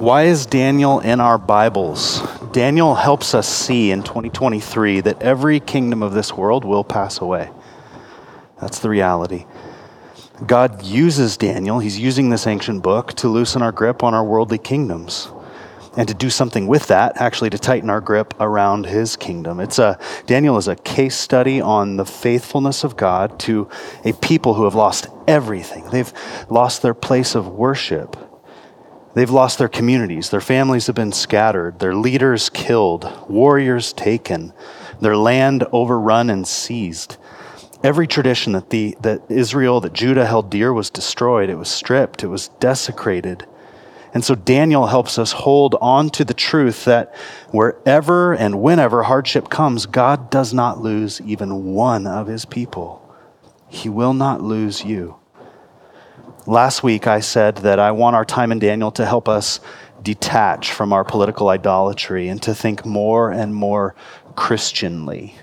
Why is Daniel in our Bibles? Daniel helps us see in 2023 that every kingdom of this world will pass away. That's the reality. God uses Daniel, he's using this ancient book to loosen our grip on our worldly kingdoms and to do something with that, actually to tighten our grip around his kingdom. It's a Daniel is a case study on the faithfulness of God to a people who have lost everything. They've lost their place of worship. They've lost their communities. Their families have been scattered, their leaders killed, warriors taken, their land overrun and seized. Every tradition that, the, that Israel, that Judah held dear was destroyed. It was stripped. It was desecrated. And so Daniel helps us hold on to the truth that wherever and whenever hardship comes, God does not lose even one of his people. He will not lose you. Last week, I said that I want our time in Daniel to help us detach from our political idolatry and to think more and more Christianly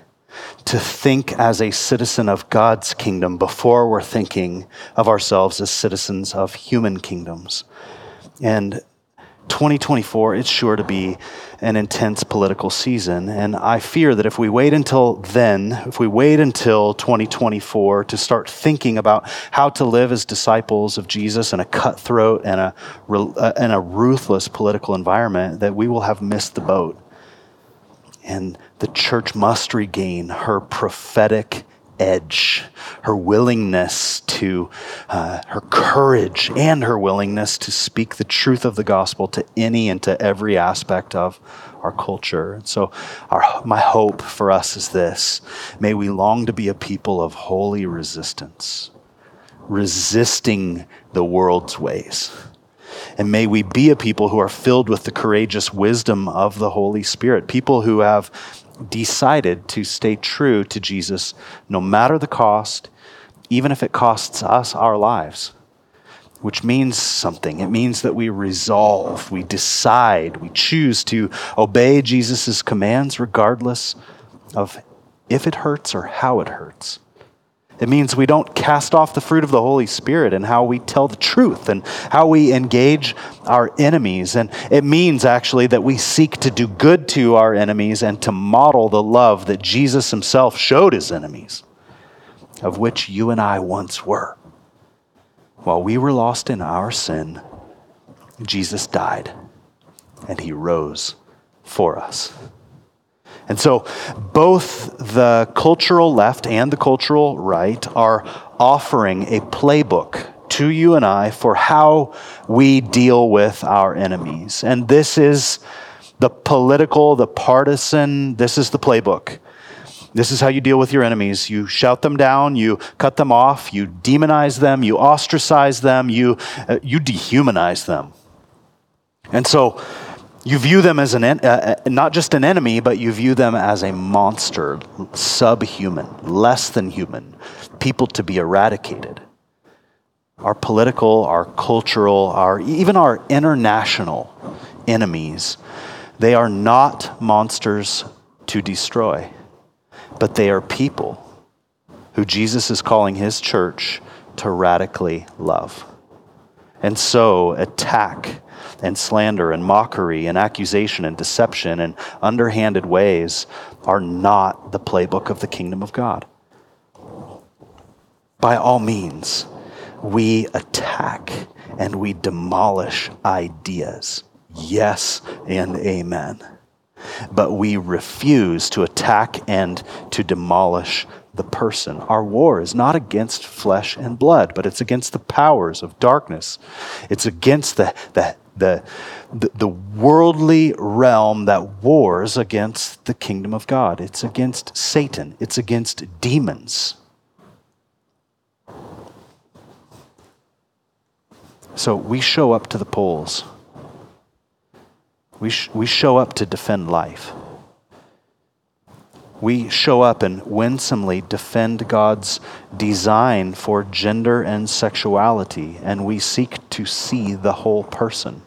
to think as a citizen of God's kingdom before we're thinking of ourselves as citizens of human kingdoms. And 2024 is sure to be an intense political season. And I fear that if we wait until then, if we wait until 2024 to start thinking about how to live as disciples of Jesus in a cutthroat and a, uh, and a ruthless political environment, that we will have missed the boat. And the church must regain her prophetic edge, her willingness to, uh, her courage, and her willingness to speak the truth of the gospel to any and to every aspect of our culture. And so, our, my hope for us is this may we long to be a people of holy resistance, resisting the world's ways. And may we be a people who are filled with the courageous wisdom of the Holy Spirit, people who have decided to stay true to Jesus no matter the cost, even if it costs us our lives, which means something. It means that we resolve, we decide, we choose to obey Jesus' commands regardless of if it hurts or how it hurts. It means we don't cast off the fruit of the Holy Spirit and how we tell the truth and how we engage our enemies. And it means actually that we seek to do good to our enemies and to model the love that Jesus himself showed his enemies, of which you and I once were. While we were lost in our sin, Jesus died and he rose for us. And so both the cultural left and the cultural right are offering a playbook to you and I for how we deal with our enemies. And this is the political, the partisan, this is the playbook. This is how you deal with your enemies. You shout them down, you cut them off, you demonize them, you ostracize them, you, uh, you dehumanize them. And so you view them as an, uh, uh, not just an enemy, but you view them as a monster, subhuman, less than human, people to be eradicated. Our political, our cultural, our, even our international enemies, they are not monsters to destroy, but they are people who Jesus is calling his church to radically love. And so attack and slander and mockery and accusation and deception and underhanded ways are not the playbook of the kingdom of God. By all means, we attack and we demolish ideas. Yes and amen. But we refuse to attack and to demolish the person. Our war is not against flesh and blood, but it's against the powers of darkness. It's against the, the, the, the, worldly realm that wars against the kingdom of God. It's against Satan, it's against demons. So we show up to the polls. We, sh- we show up to defend life. We show up and winsomely defend God's design for gender and sexuality, and we seek to see the whole person.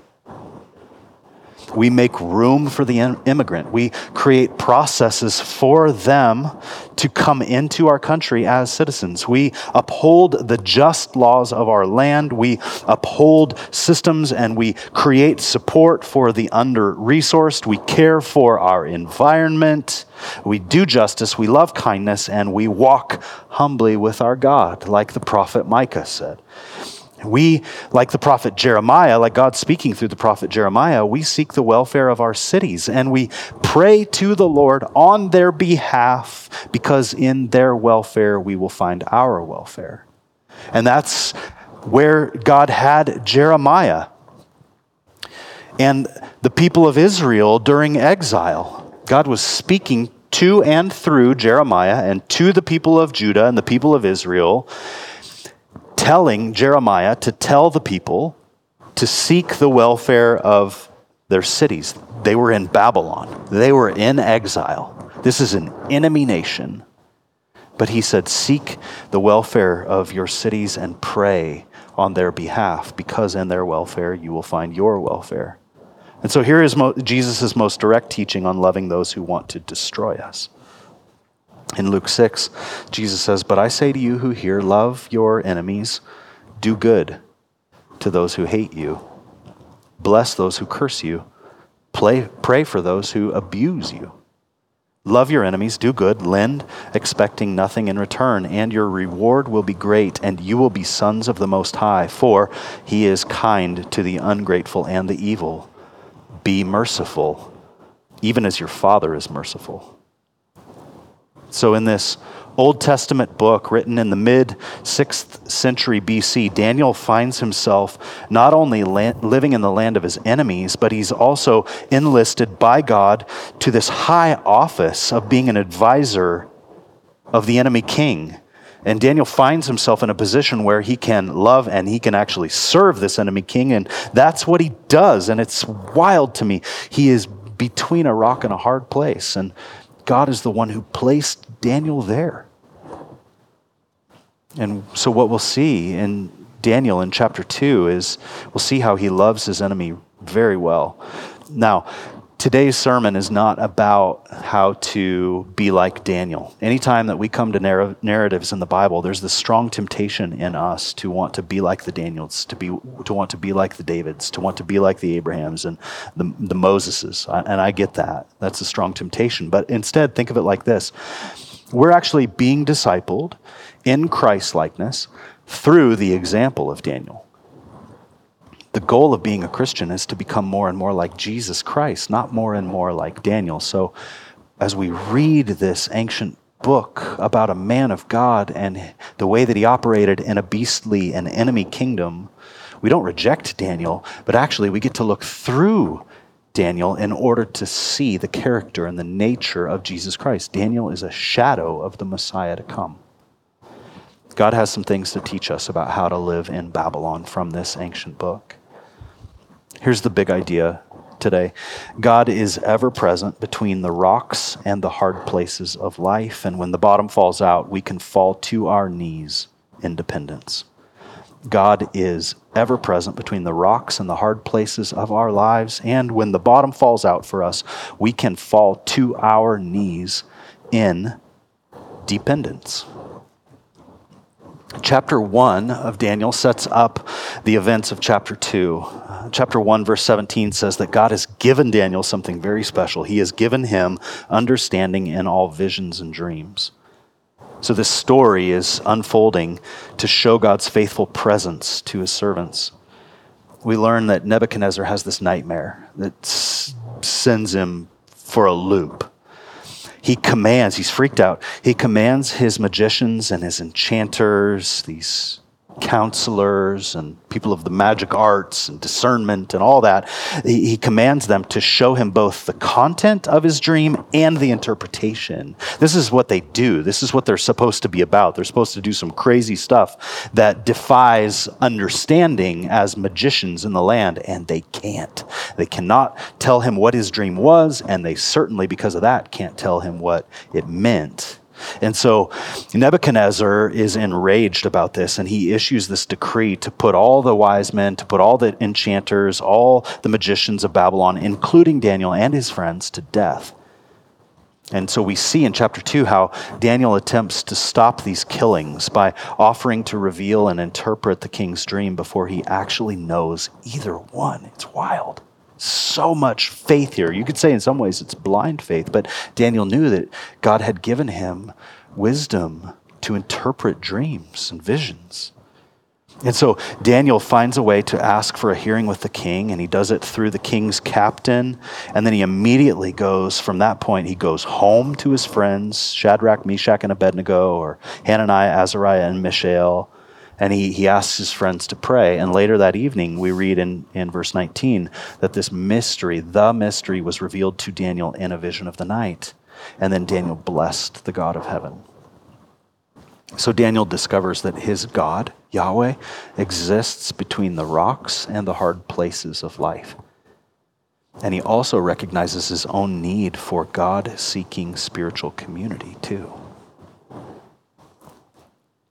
We make room for the immigrant. We create processes for them to come into our country as citizens. We uphold the just laws of our land. We uphold systems and we create support for the under resourced. We care for our environment. We do justice. We love kindness and we walk humbly with our God, like the prophet Micah said. We, like the prophet Jeremiah, like God speaking through the prophet Jeremiah, we seek the welfare of our cities and we pray to the Lord on their behalf because in their welfare we will find our welfare. And that's where God had Jeremiah and the people of Israel during exile. God was speaking to and through Jeremiah and to the people of Judah and the people of Israel telling Jeremiah to tell the people to seek the welfare of their cities. They were in Babylon, they were in exile. This is an enemy nation. But he said, Seek the welfare of your cities and pray on their behalf, because in their welfare you will find your welfare. And so here is mo- Jesus' most direct teaching on loving those who want to destroy us. In Luke 6, Jesus says, But I say to you who hear, love your enemies, do good to those who hate you, bless those who curse you, Play, pray for those who abuse you. Love your enemies, do good, lend, expecting nothing in return, and your reward will be great, and you will be sons of the Most High, for he is kind to the ungrateful and the evil. Be merciful, even as your Father is merciful. So, in this Old Testament book written in the mid 6th century BC, Daniel finds himself not only living in the land of his enemies, but he's also enlisted by God to this high office of being an advisor of the enemy king. And Daniel finds himself in a position where he can love and he can actually serve this enemy king. And that's what he does. And it's wild to me. He is between a rock and a hard place. And God is the one who placed Daniel there. And so, what we'll see in Daniel in chapter 2 is we'll see how he loves his enemy very well. Now, today's sermon is not about how to be like Daniel. Anytime that we come to narr- narratives in the Bible, there's this strong temptation in us to want to be like the Daniels, to be to want to be like the Davids, to want to be like the Abrahams and the, the Moseses. And I get that. That's a strong temptation. But instead, think of it like this. We're actually being discipled in Christ likeness through the example of Daniel. The goal of being a Christian is to become more and more like Jesus Christ, not more and more like Daniel. So, as we read this ancient book about a man of God and the way that he operated in a beastly and enemy kingdom, we don't reject Daniel, but actually we get to look through Daniel in order to see the character and the nature of Jesus Christ. Daniel is a shadow of the Messiah to come. God has some things to teach us about how to live in Babylon from this ancient book. Here's the big idea today God is ever present between the rocks and the hard places of life. And when the bottom falls out, we can fall to our knees in dependence. God is ever present between the rocks and the hard places of our lives. And when the bottom falls out for us, we can fall to our knees in dependence. Chapter 1 of Daniel sets up the events of chapter 2. chapter 1, verse 17 says that God has given Daniel something very special. He has given him understanding in all visions and dreams. So, this story is unfolding to show God's faithful presence to his servants. We learn that Nebuchadnezzar has this nightmare that sends him for a loop he commands, he's freaked out. He commands his magicians and his enchanters, these counselors and people of the magic arts and discernment and all that, he, commands them to show him both the content of his dream and the interpretation. This is what they do. This is what they're supposed to be about. They're supposed to do some crazy stuff that defies understanding as magicians in the land, and they can't. They cannot tell him what his dream was, and they certainly, because of that, can't tell him what it meant. And so Nebuchadnezzar is enraged about this, and he issues this decree to put all the wise men, to put all the enchanters, all the magicians of Babylon, including Daniel and his friends, to death. And so we see in chapter 2 how Daniel attempts to stop these killings by offering to reveal and interpret the king's dream before he actually knows either one. It's wild so much faith here. You could say in some ways it's blind faith, but Daniel knew that God had given him wisdom to interpret dreams and visions. And so Daniel finds a way to ask for a hearing with the king, and he does it through the king's captain. And then he immediately goes, from that point, he goes home to his friends, Shadrach, Meshach, and Abednego, or Hananiah, Azariah, and Mishael and he, he asks his friends to pray. And later that evening, we read in, in verse 19 that this mystery, the mystery, was revealed to Daniel in a vision of the night. And then Daniel blessed the God of heaven. So Daniel discovers that his God, Yahweh, exists between the rocks and the hard places of life. And he also recognizes his own need for God seeking spiritual community, too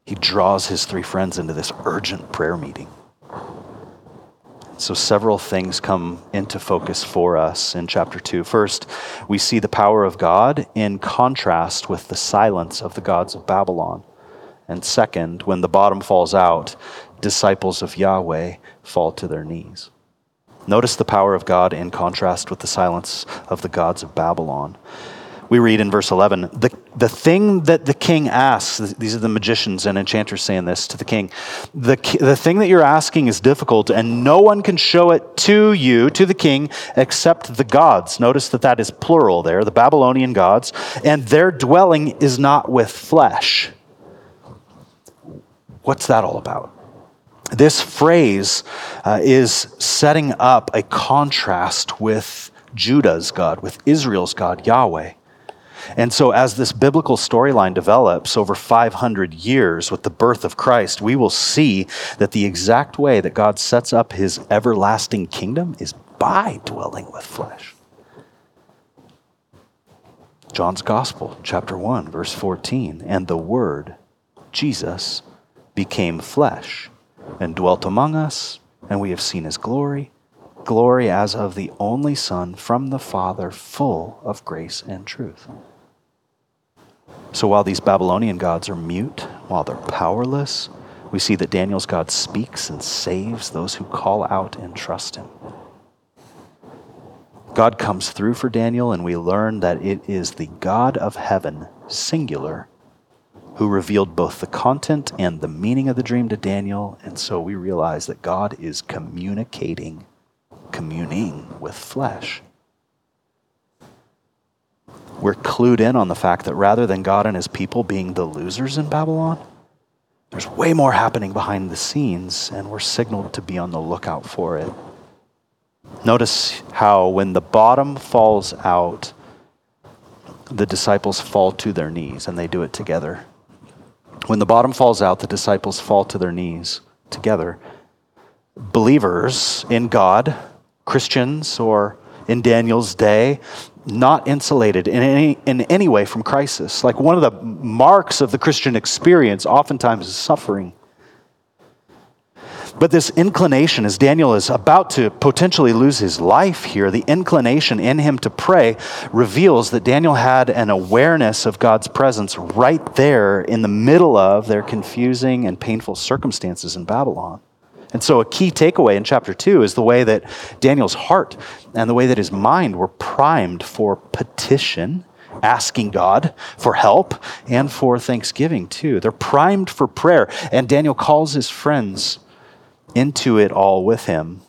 he draws his three friends into this urgent prayer meeting. So, several things come into focus for us in chapter 2. First, we see the power of God in contrast with the silence of the gods of Babylon. And second, when the bottom falls out, disciples of Yahweh fall to their knees. Notice the power of God in contrast with the silence of the gods of Babylon we read in verse 11 the, the thing that the king asks, these are the magicians and enchanters saying this to the king, the, the thing that you're asking is difficult, and no one can show it to you, to the king, except the gods. Notice that that is plural there, the Babylonian gods, and their dwelling is not with flesh. What's that all about? This phrase uh, is setting up a contrast with Judah's God, with Israel's God, Yahweh. And so, as this biblical storyline develops over 500 years with the birth of Christ, we will see that the exact way that God sets up his everlasting kingdom is by dwelling with flesh. John's Gospel, chapter 1, verse 14. And the Word, Jesus, became flesh and dwelt among us, and we have seen his glory glory as of the only Son from the Father, full of grace and truth. So while these Babylonian gods are mute, while they're powerless, we see that Daniel's God speaks and saves those who call out and trust him. God comes through for Daniel, and we learn that it is the God of heaven, singular, who revealed both the content and the meaning of the dream to Daniel. And so we realize that God is communicating, communing with flesh we're clued in on the fact that rather than God and his people being the losers in Babylon, there's way more happening behind the scenes, and we're signaled to be on the lookout for it. Notice how when the bottom falls out, the disciples fall to their knees, and they do it together. When the bottom falls out, the disciples fall to their knees together. Believers in God, Christians, or in Daniel's day, not insulated in any, in any way from crisis. Like one of the marks of the Christian experience, oftentimes, is suffering. But this inclination, as Daniel is about to potentially lose his life here, the inclination in him to pray reveals that Daniel had an awareness of God's presence right there in the middle of their confusing and painful circumstances in Babylon. And so, a key takeaway in chapter 2 is the way that Daniel's heart and the way that his mind were primed for petition, asking God for help, and for thanksgiving too. They're primed for prayer. And Daniel calls his friends into it all with him.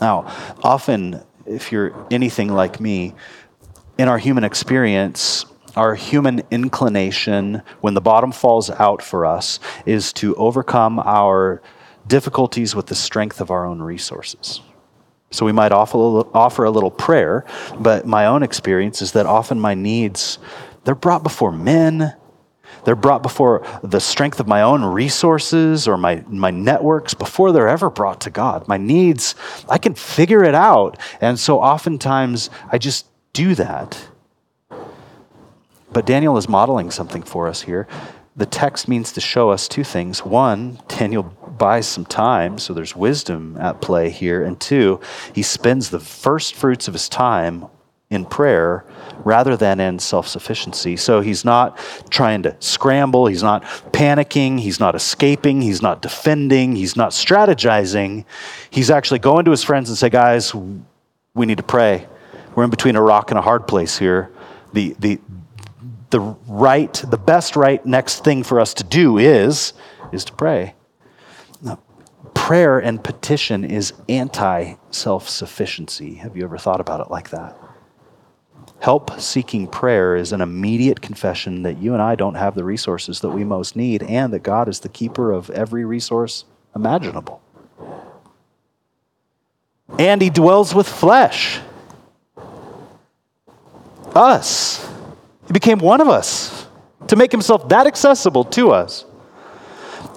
Now, often, if you're anything like me, in our human experience, our human inclination, when the bottom falls out for us, is to overcome our difficulties with the strength of our own resources. So we might offer a little prayer, but my own experience is that often my needs, they're brought before men. They're brought before the strength of my own resources or my, my networks before they're ever brought to God. My needs, I can figure it out. And so oftentimes I just do that. But Daniel is modeling something for us here. The text means to show us two things. One, Daniel buys some time, so there's wisdom at play here. And two, he spends the first fruits of his time in prayer rather than in self sufficiency. So he's not trying to scramble, he's not panicking, he's not escaping, he's not defending, he's not strategizing. He's actually going to his friends and say, Guys, we need to pray. We're in between a rock and a hard place here. The, the, the right, the best right next thing for us to do is, is to pray. Now, prayer and petition is anti self sufficiency. Have you ever thought about it like that? Help seeking prayer is an immediate confession that you and I don't have the resources that we most need and that God is the keeper of every resource imaginable. And He dwells with flesh. Us. He became one of us to make Himself that accessible to us.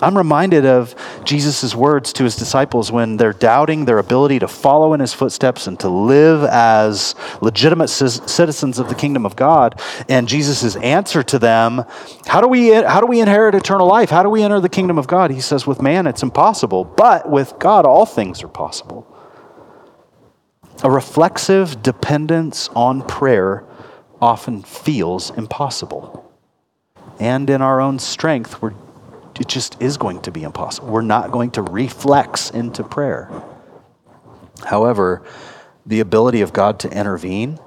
I'm reminded of Jesus' words to his disciples when they're doubting their ability to follow in his footsteps and to live as legitimate citizens of the kingdom of God. And Jesus' answer to them, how do, we, how do we inherit eternal life? How do we enter the kingdom of God? He says, with man it's impossible, but with God all things are possible. A reflexive dependence on prayer often feels impossible. And in our own strength, we're it just is going to be impossible. We're not going to reflex into prayer. However, the ability of God to intervene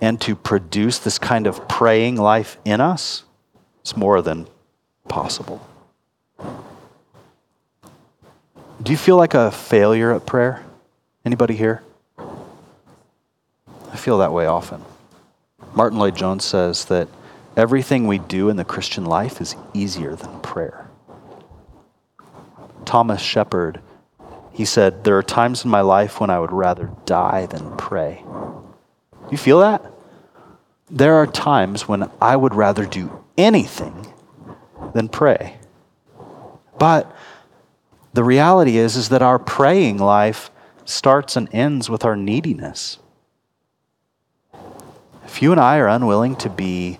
and to produce this kind of praying life in us is more than possible. Do you feel like a failure at prayer? Anybody here? I feel that way often. Martyn Lloyd-Jones says that everything we do in the Christian life is easier than prayer. Thomas Shepard, he said, There are times in my life when I would rather die than pray. You feel that? There are times when I would rather do anything than pray. But the reality is, is that our praying life starts and ends with our neediness. If you and I are unwilling to be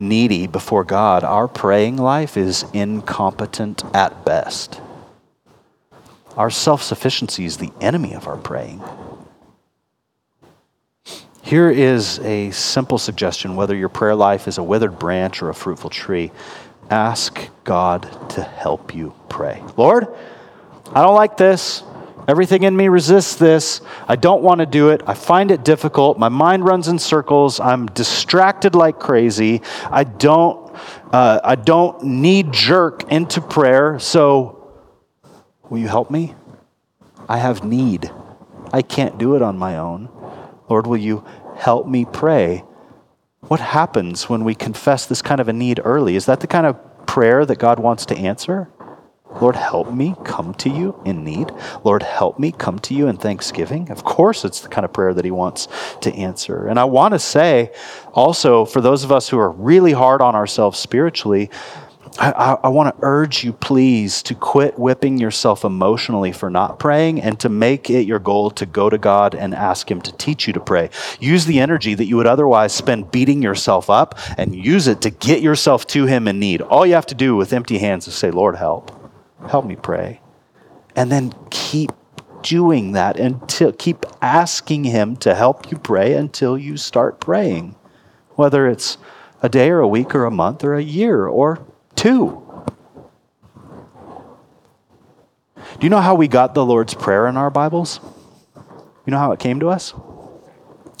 needy before God, our praying life is incompetent at best. Our self sufficiency is the enemy of our praying. Here is a simple suggestion whether your prayer life is a withered branch or a fruitful tree. Ask God to help you pray. Lord, I don't like this. Everything in me resists this. I don't want to do it. I find it difficult. My mind runs in circles. I'm distracted like crazy. I don't, uh, I don't need jerk into prayer. So, will you help me? I have need. I can't do it on my own. Lord, will you help me pray? What happens when we confess this kind of a need early? Is that the kind of prayer that God wants to answer? Lord, help me come to you in need. Lord, help me come to you in thanksgiving. Of course, it's the kind of prayer that He wants to answer. And I want to say also, for those of us who are really hard on ourselves spiritually, I, I, I want to urge you, please, to quit whipping yourself emotionally for not praying and to make it your goal to go to God and ask Him to teach you to pray. Use the energy that you would otherwise spend beating yourself up and use it to get yourself to Him in need. All you have to do with empty hands is say, Lord, help. Help me pray. And then keep doing that until keep asking him to help you pray until you start praying. Whether it's a day or a week or a month or a year or two. Do you know how we got the Lord's Prayer in our Bibles? You know how it came to us?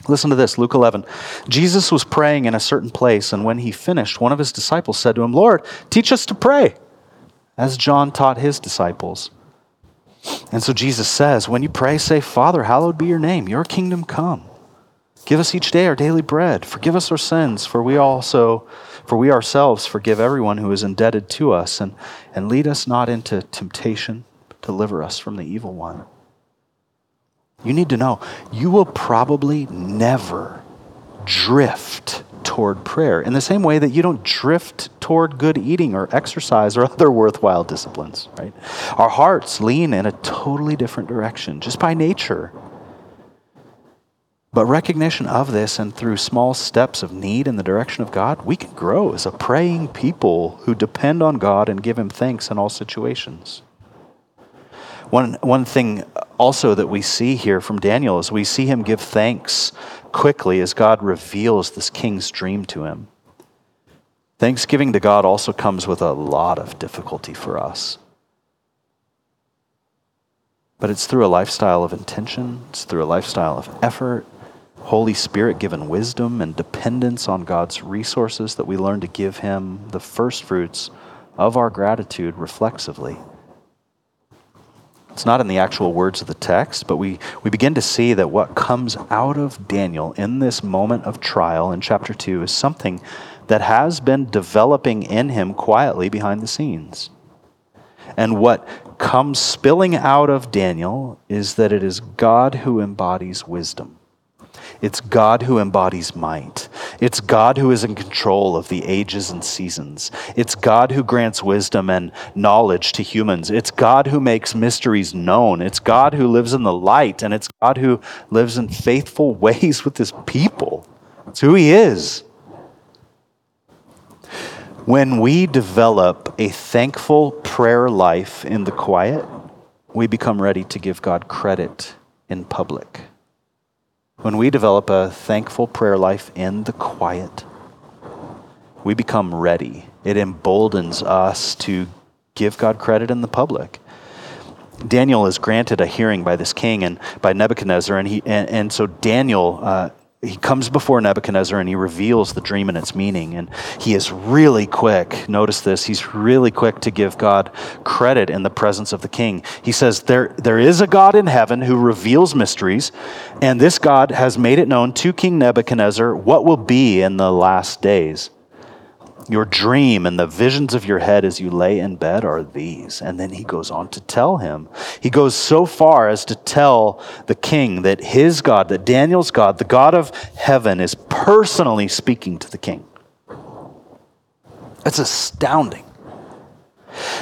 Listen to this Luke 11. Jesus was praying in a certain place, and when he finished, one of his disciples said to him, Lord, teach us to pray as John taught his disciples. And so Jesus says, when you pray, say, Father, hallowed be your name, your kingdom come. Give us each day our daily bread. Forgive us our sins, for we also, for we ourselves forgive everyone who is indebted to us, and, and lead us not into temptation, but deliver us from the evil one. You need to know you will probably never drift toward prayer in the same way that you don't drift toward good eating or exercise or other worthwhile disciplines, right? Our hearts lean in a totally different direction just by nature. But recognition of this and through small steps of need in the direction of God, we can grow as a praying people who depend on God and give Him thanks in all situations. One, one thing also that we see here from Daniel is we see him give thanks quickly as God reveals this king's dream to him. Thanksgiving to God also comes with a lot of difficulty for us. But it's through a lifestyle of intention, it's through a lifestyle of effort, Holy Spirit given wisdom and dependence on God's resources that we learn to give Him the first fruits of our gratitude reflexively. It's not in the actual words of the text, but we, we begin to see that what comes out of Daniel in this moment of trial in chapter 2 is something that has been developing in him quietly behind the scenes. And what comes spilling out of Daniel is that it is God who embodies wisdom. It's God who embodies might. It's God who is in control of the ages and seasons. It's God who grants wisdom and knowledge to humans. It's God who makes mysteries known. It's God who lives in the light, and it's God who lives in faithful ways with his people. It's who he is. When we develop a thankful prayer life in the quiet, we become ready to give God credit in public. When we develop a thankful prayer life in the quiet, we become ready. It emboldens us to give God credit in the public. Daniel is granted a hearing by this king and by Nebuchadnezzar, and he and, and so Daniel uh, he comes before Nebuchadnezzar and he reveals the dream and its meaning. And he is really quick. Notice this. He's really quick to give God credit in the presence of the king. He says, There, there is a God in heaven who reveals mysteries, and this God has made it known to King Nebuchadnezzar what will be in the last days. Your dream and the visions of your head as you lay in bed are these. And then he goes on to tell him. He goes so far as to tell the king that his God, that Daniel's God, the God of heaven, is personally speaking to the king. That's astounding.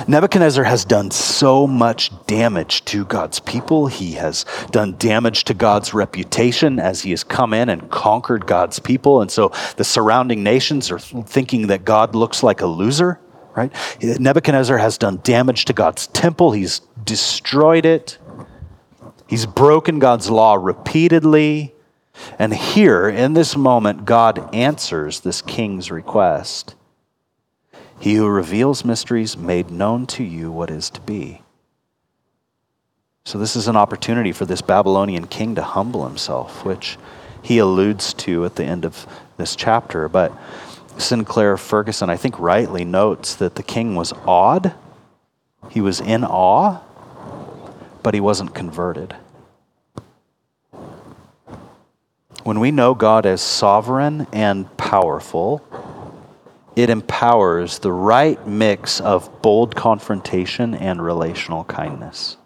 Nebuchadnezzar has done so much damage to God's people. He has done damage to God's reputation as he has come in and conquered God's people. And so the surrounding nations are thinking that God looks like a loser, right? Nebuchadnezzar has done damage to God's temple, he's destroyed it, he's broken God's law repeatedly. And here, in this moment, God answers this king's request. He who reveals mysteries made known to you what is to be. So, this is an opportunity for this Babylonian king to humble himself, which he alludes to at the end of this chapter. But Sinclair Ferguson, I think, rightly notes that the king was awed, he was in awe, but he wasn't converted. When we know God as sovereign and powerful, it empowers the right mix of bold confrontation and relational kindness.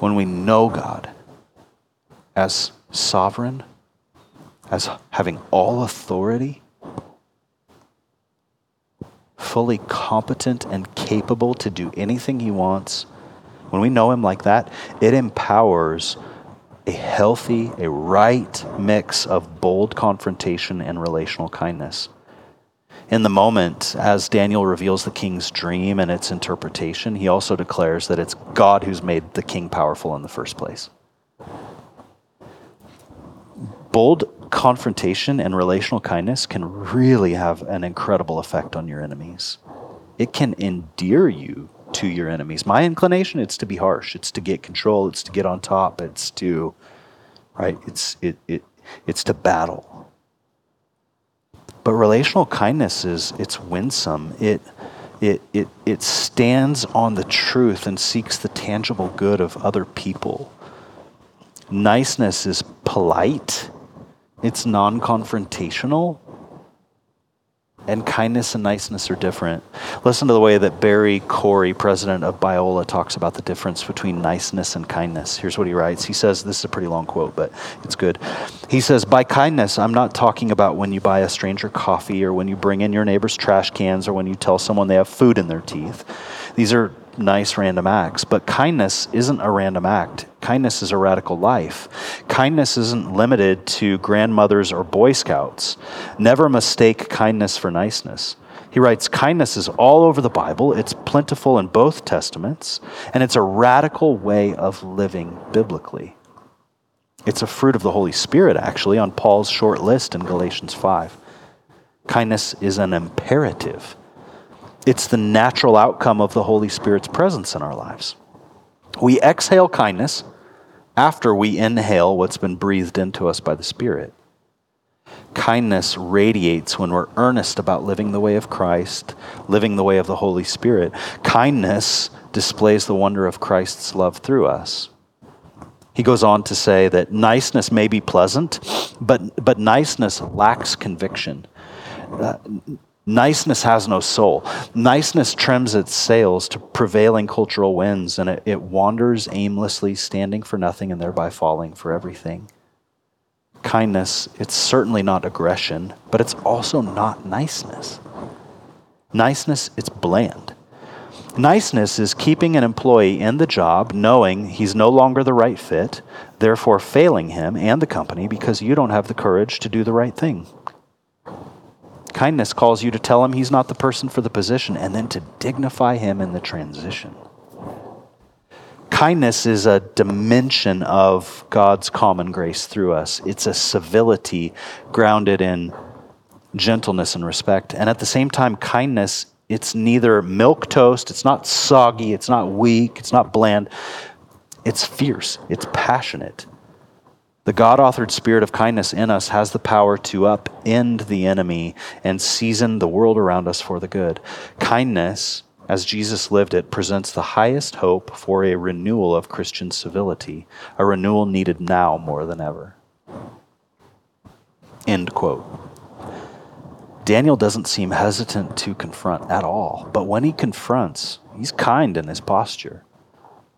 When we know God as sovereign, as having all authority, fully competent and capable to do anything He wants, when we know Him like that, it empowers a healthy, a right mix of bold confrontation and relational kindness in the moment, as Daniel reveals the king's dream and its interpretation, he also declares that it's God who's made the king powerful in the first place. Bold confrontation and relational kindness can really have an incredible effect on your enemies. It can endear you to your enemies. My inclination it's to be harsh, it's to get control, it's to get on top, it's to right, it's it, it it's to battle. But relational kindness is it's winsome. It it it it stands on the truth and seeks the tangible good of other people. Niceness is polite. It's non-confrontational and kindness and niceness are different. Listen to the way that Barry Corey, president of Biola, talks about the difference between niceness and kindness. Here's what he writes. He says, This is a pretty long quote, but it's good. He says, By kindness, I'm not talking about when you buy a stranger coffee or when you bring in your neighbor's trash cans or when you tell someone they have food in their teeth. These are nice random acts, but kindness isn't a random act. Kindness is a radical life. Kindness isn't limited to grandmothers or Boy Scouts. Never mistake kindness for niceness. He writes, Kindness is all over the Bible, it's plentiful in both Testaments, and it's a radical way of living biblically. It's a fruit of the Holy Spirit, actually, on Paul's short list in Galatians 5. Kindness is an imperative, it's the natural outcome of the Holy Spirit's presence in our lives. We exhale kindness after we inhale what's been breathed into us by the Spirit. Kindness radiates when we're earnest about living the way of Christ, living the way of the Holy Spirit. Kindness displays the wonder of Christ's love through us. He goes on to say that niceness may be pleasant, but, but niceness lacks conviction. Uh, niceness has no soul. Niceness trims its sails to prevailing cultural winds, and it, it wanders aimlessly, standing for nothing and thereby falling for everything kindness, it's certainly not aggression, but it's also not niceness. Niceness, it's bland. Niceness is keeping an employee in the job knowing he's no longer the right fit, therefore failing him and the company because you don't have the courage to do the right thing. Kindness calls you to tell him he's not the person for the position and then to dignify him in the transition. Kindness is a dimension of God's common grace through us. It's a civility grounded in gentleness and respect. And at the same time, kindness, it's neither milk toast, it's not soggy, it's not weak, it's not bland. It's fierce, it's passionate. The God authored spirit of kindness in us has the power to upend the enemy and season the world around us for the good. Kindness as Jesus lived it, presents the highest hope for a renewal of Christian civility, a renewal needed now more than ever. End quote. Daniel doesn't seem hesitant to confront at all, but when he confronts, he's kind in his posture.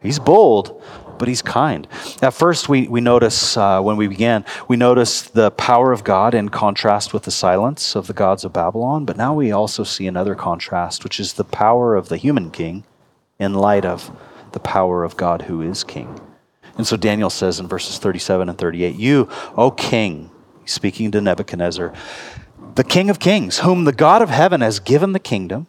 He's bold, but he's kind. At first, we, we notice, uh, when we began, we notice the power of God in contrast with the silence of the gods of Babylon, but now we also see another contrast, which is the power of the human king in light of the power of God who is king. And so Daniel says in verses 37 and 38 You, O king, speaking to Nebuchadnezzar, the king of kings, whom the God of heaven has given the kingdom,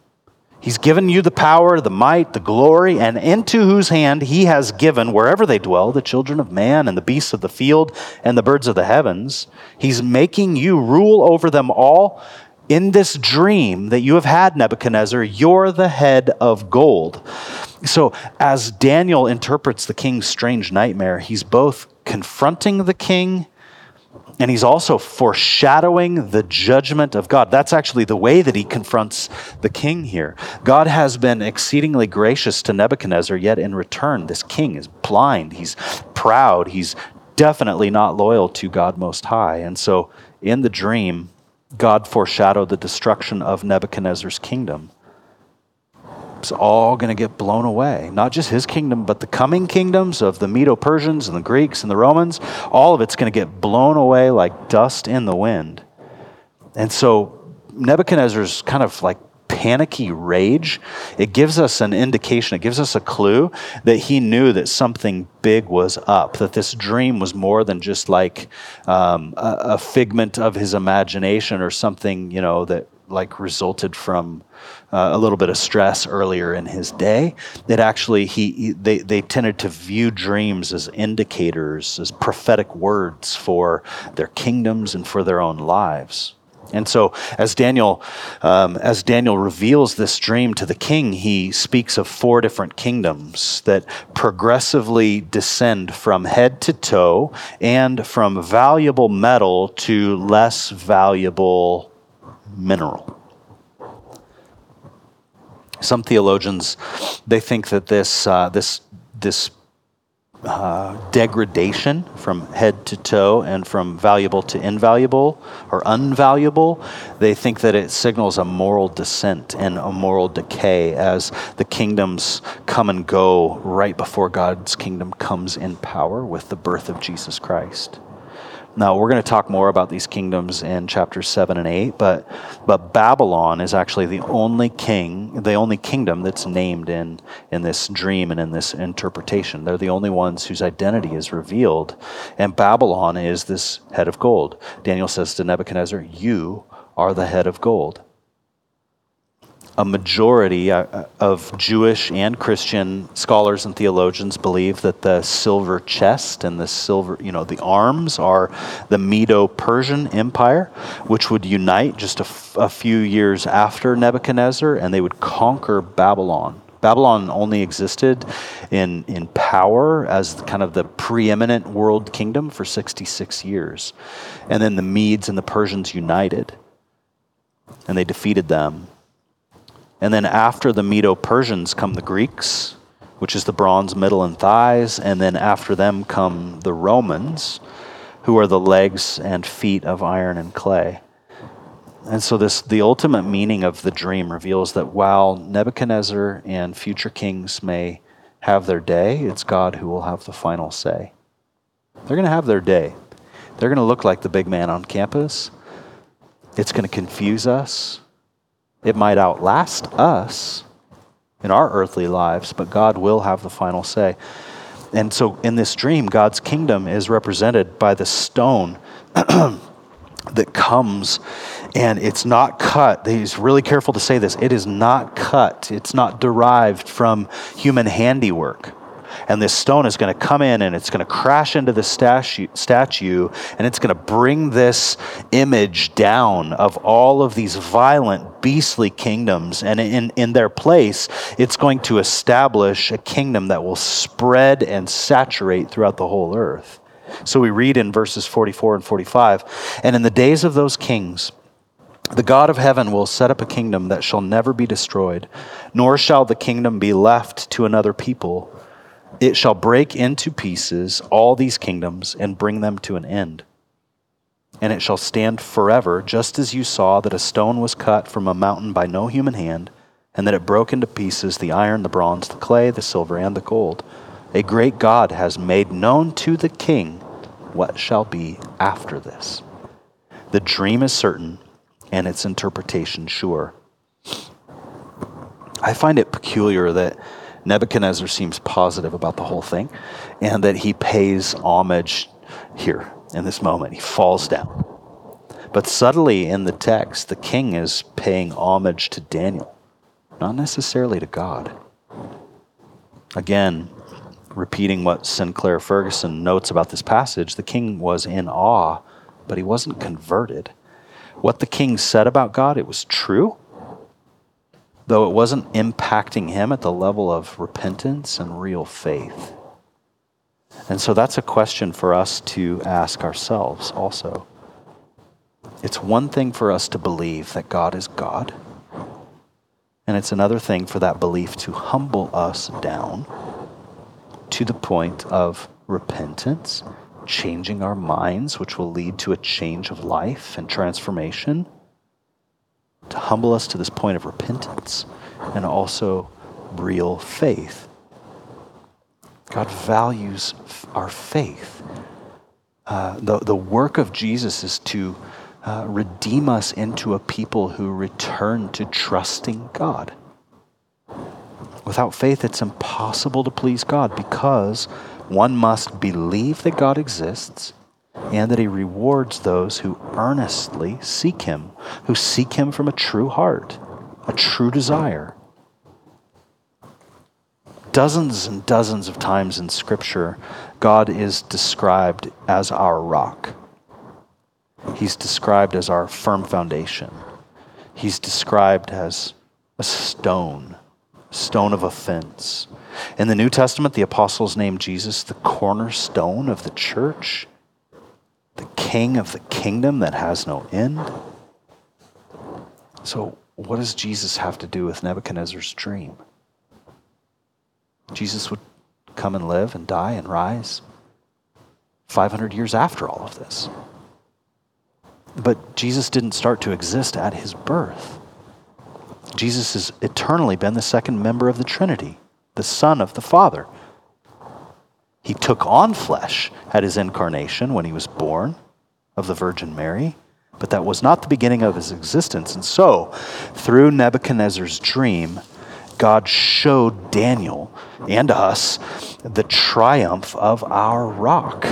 He's given you the power, the might, the glory, and into whose hand he has given, wherever they dwell, the children of man and the beasts of the field and the birds of the heavens. He's making you rule over them all. In this dream that you have had, Nebuchadnezzar, you're the head of gold. So, as Daniel interprets the king's strange nightmare, he's both confronting the king and he's also foreshadowing the judgment of God. That's actually the way that he confronts the king here. God has been exceedingly gracious to Nebuchadnezzar, yet in return, this king is blind. He's proud. He's definitely not loyal to God Most High. And so in the dream, God foreshadowed the destruction of Nebuchadnezzar's kingdom. It's all going to get blown away. Not just his kingdom, but the coming kingdoms of the Medo Persians and the Greeks and the Romans. All of it's going to get blown away like dust in the wind. And so Nebuchadnezzar's kind of like panicky rage, it gives us an indication, it gives us a clue that he knew that something big was up, that this dream was more than just like um, a, a, figment of his imagination or something, you know, that like resulted from uh, a little bit of stress earlier in his day. That actually he, he, they they tended to view dreams as indicators, as prophetic words for their kingdoms and for their own lives. And so, as Daniel, um, as Daniel reveals this dream to the king, he speaks of four different kingdoms that progressively descend from head to toe and from valuable metal to less valuable mineral. Some theologians they think that this uh, this this uh, degradation from head to toe and from valuable to invaluable or unvaluable, they think that it signals a moral descent and a moral decay as the kingdoms come and go right before God's kingdom comes in power with the birth of Jesus Christ. Now, we're going to talk more about these kingdoms in chapters 7 and 8, but, but Babylon is actually the only king, the only kingdom that's named in, in this dream and in this interpretation. They're the only ones whose identity is revealed. And Babylon is this head of gold. Daniel says to Nebuchadnezzar, You are the head of gold a majority uh, uh, of Jewish and Christian scholars and theologians believe that the silver chest and the silver, you know, the arms are the Medo Persian Empire, which would unite just a, f- a few years after Nebuchadnezzar and they would conquer Babylon. Babylon only existed in, in power as kind of the preeminent world kingdom for 66 years. And then the Medes and the Persians united and they defeated them and then after the Medo Persians come the Greeks, which is the bronze middle and thighs. And then after them come the Romans, who are the legs and feet of iron and clay. And so this the ultimate meaning of the dream reveals that while Nebuchadnezzar and future kings may have their day, it's God who will have the final say. They're going to have their day. They're going to look like the big man on campus. It's going to confuse us. It might outlast us in our earthly lives, but God will have the final say. And so in this dream, God's kingdom is represented by the stone that comes and it's not cut. He's really careful to say this. It is not cut, it's not derived from human handiwork and this stone is going to come in and it's going to crash into the statue, statue and it's going to bring this image down of all of these violent, beastly kingdoms. And in, in their place, it's going to establish a kingdom that will spread and saturate throughout the whole earth. So we read in verses 44 and 45 And in the days of those kings, the God of heaven will set up a kingdom that shall never be destroyed, nor shall the kingdom be left to another people. It shall break into pieces all these kingdoms and bring them to an end. And it shall stand forever, just as you saw that a stone was cut from a mountain by no human hand, and that it broke into pieces the iron, the bronze, the clay, the silver, and the gold. A great God has made known to the king what shall be after this. The dream is certain, and its interpretation sure. I find it peculiar that Nebuchadnezzar seems positive about the whole thing and that he pays homage here in this moment. He falls down. But subtly in the text, the king is paying homage to Daniel, not necessarily to God. Again, repeating what Sinclair Ferguson notes about this passage, the king was in awe, but he wasn't converted. What the king said about God, it was true, though it wasn't impacting him at the level of repentance and real faith. And so that's a question for us to ask ourselves also. It's one thing for us to believe that God is God, and it's another thing for that belief to humble us down to the point of repentance, changing our minds, which will lead to a change of life and transformation to humble us to this point of repentance and also real faith. God values our faith. Uh, the, the work of Jesus is to uh, redeem us into a people who return to trusting God. Without faith, it's impossible to please God because one must believe that God exists and that he rewards those who earnestly seek him, who seek him from a true heart, a true desire. Dozens and dozens of times in Scripture, God is described as our rock. He's described as our firm foundation. He's described as a stone, stone of offense. In the New Testament, the apostles named Jesus the cornerstone of the church the king of the kingdom that has no end. So, what does Jesus have to do with Nebuchadnezzar's dream? Jesus would come and live and die and rise 500 years after all of this. But Jesus didn't start to exist at his birth. Jesus has eternally been the second member of the Trinity, the Son of the Father. He took on flesh at his incarnation when he was born, of the Virgin Mary, but that was not the beginning of his existence. And so, through Nebuchadnezzar's dream, God showed Daniel and us the triumph of our rock,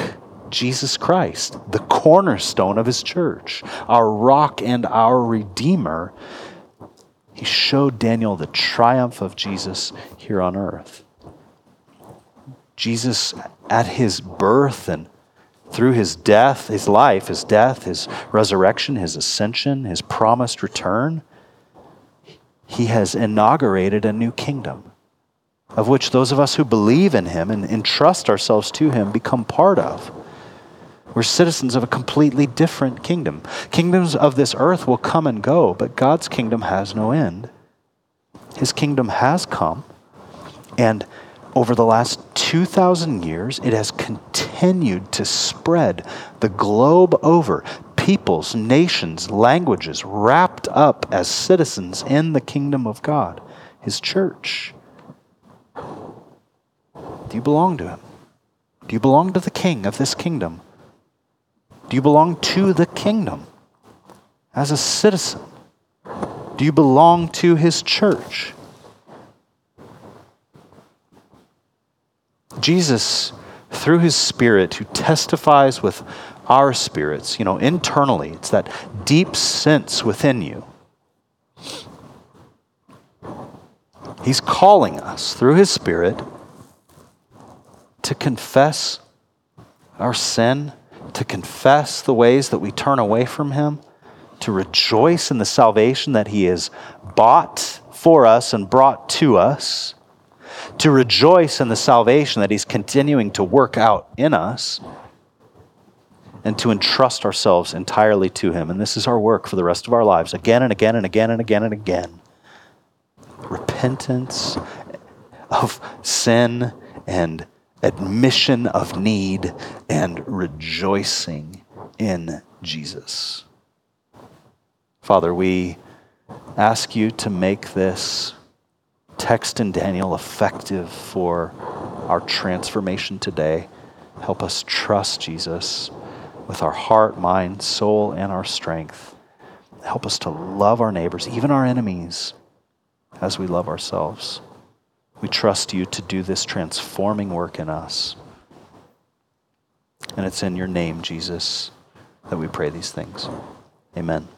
Jesus Christ, the cornerstone of his church, our rock and our redeemer. He showed Daniel the triumph of Jesus here on earth. Jesus, at his birth and through his death, his life, his death, his resurrection, his ascension, his promised return, he has inaugurated a new kingdom of which those of us who believe in him and entrust ourselves to him become part of. We're citizens of a completely different kingdom. Kingdoms of this earth will come and go, but God's kingdom has no end. His kingdom has come, and over the last 2,000 years, it has continued to spread the globe over. Peoples, nations, languages wrapped up as citizens in the kingdom of God, His church. Do you belong to Him? Do you belong to the King of this kingdom? Do you belong to the kingdom as a citizen? Do you belong to His church? Jesus, through his Spirit, who testifies with our spirits, you know, internally, it's that deep sense within you. He's calling us through his Spirit to confess our sin, to confess the ways that we turn away from him, to rejoice in the salvation that he has bought for us and brought to us to rejoice in the salvation that He's continuing to work out in us, and to entrust ourselves entirely to Him. And this is our work for the rest of our lives, again and again and again and again and again. Repentance of sin and admission of need and rejoicing in Jesus. Father, we ask you to make this text in Daniel effective for our transformation today. Help us trust Jesus with our heart, mind, soul, and our strength. Help us to love our neighbors, even our enemies, as we love ourselves. We trust you to do this transforming work in us. And it's in your name, Jesus, that we pray these things. Amen.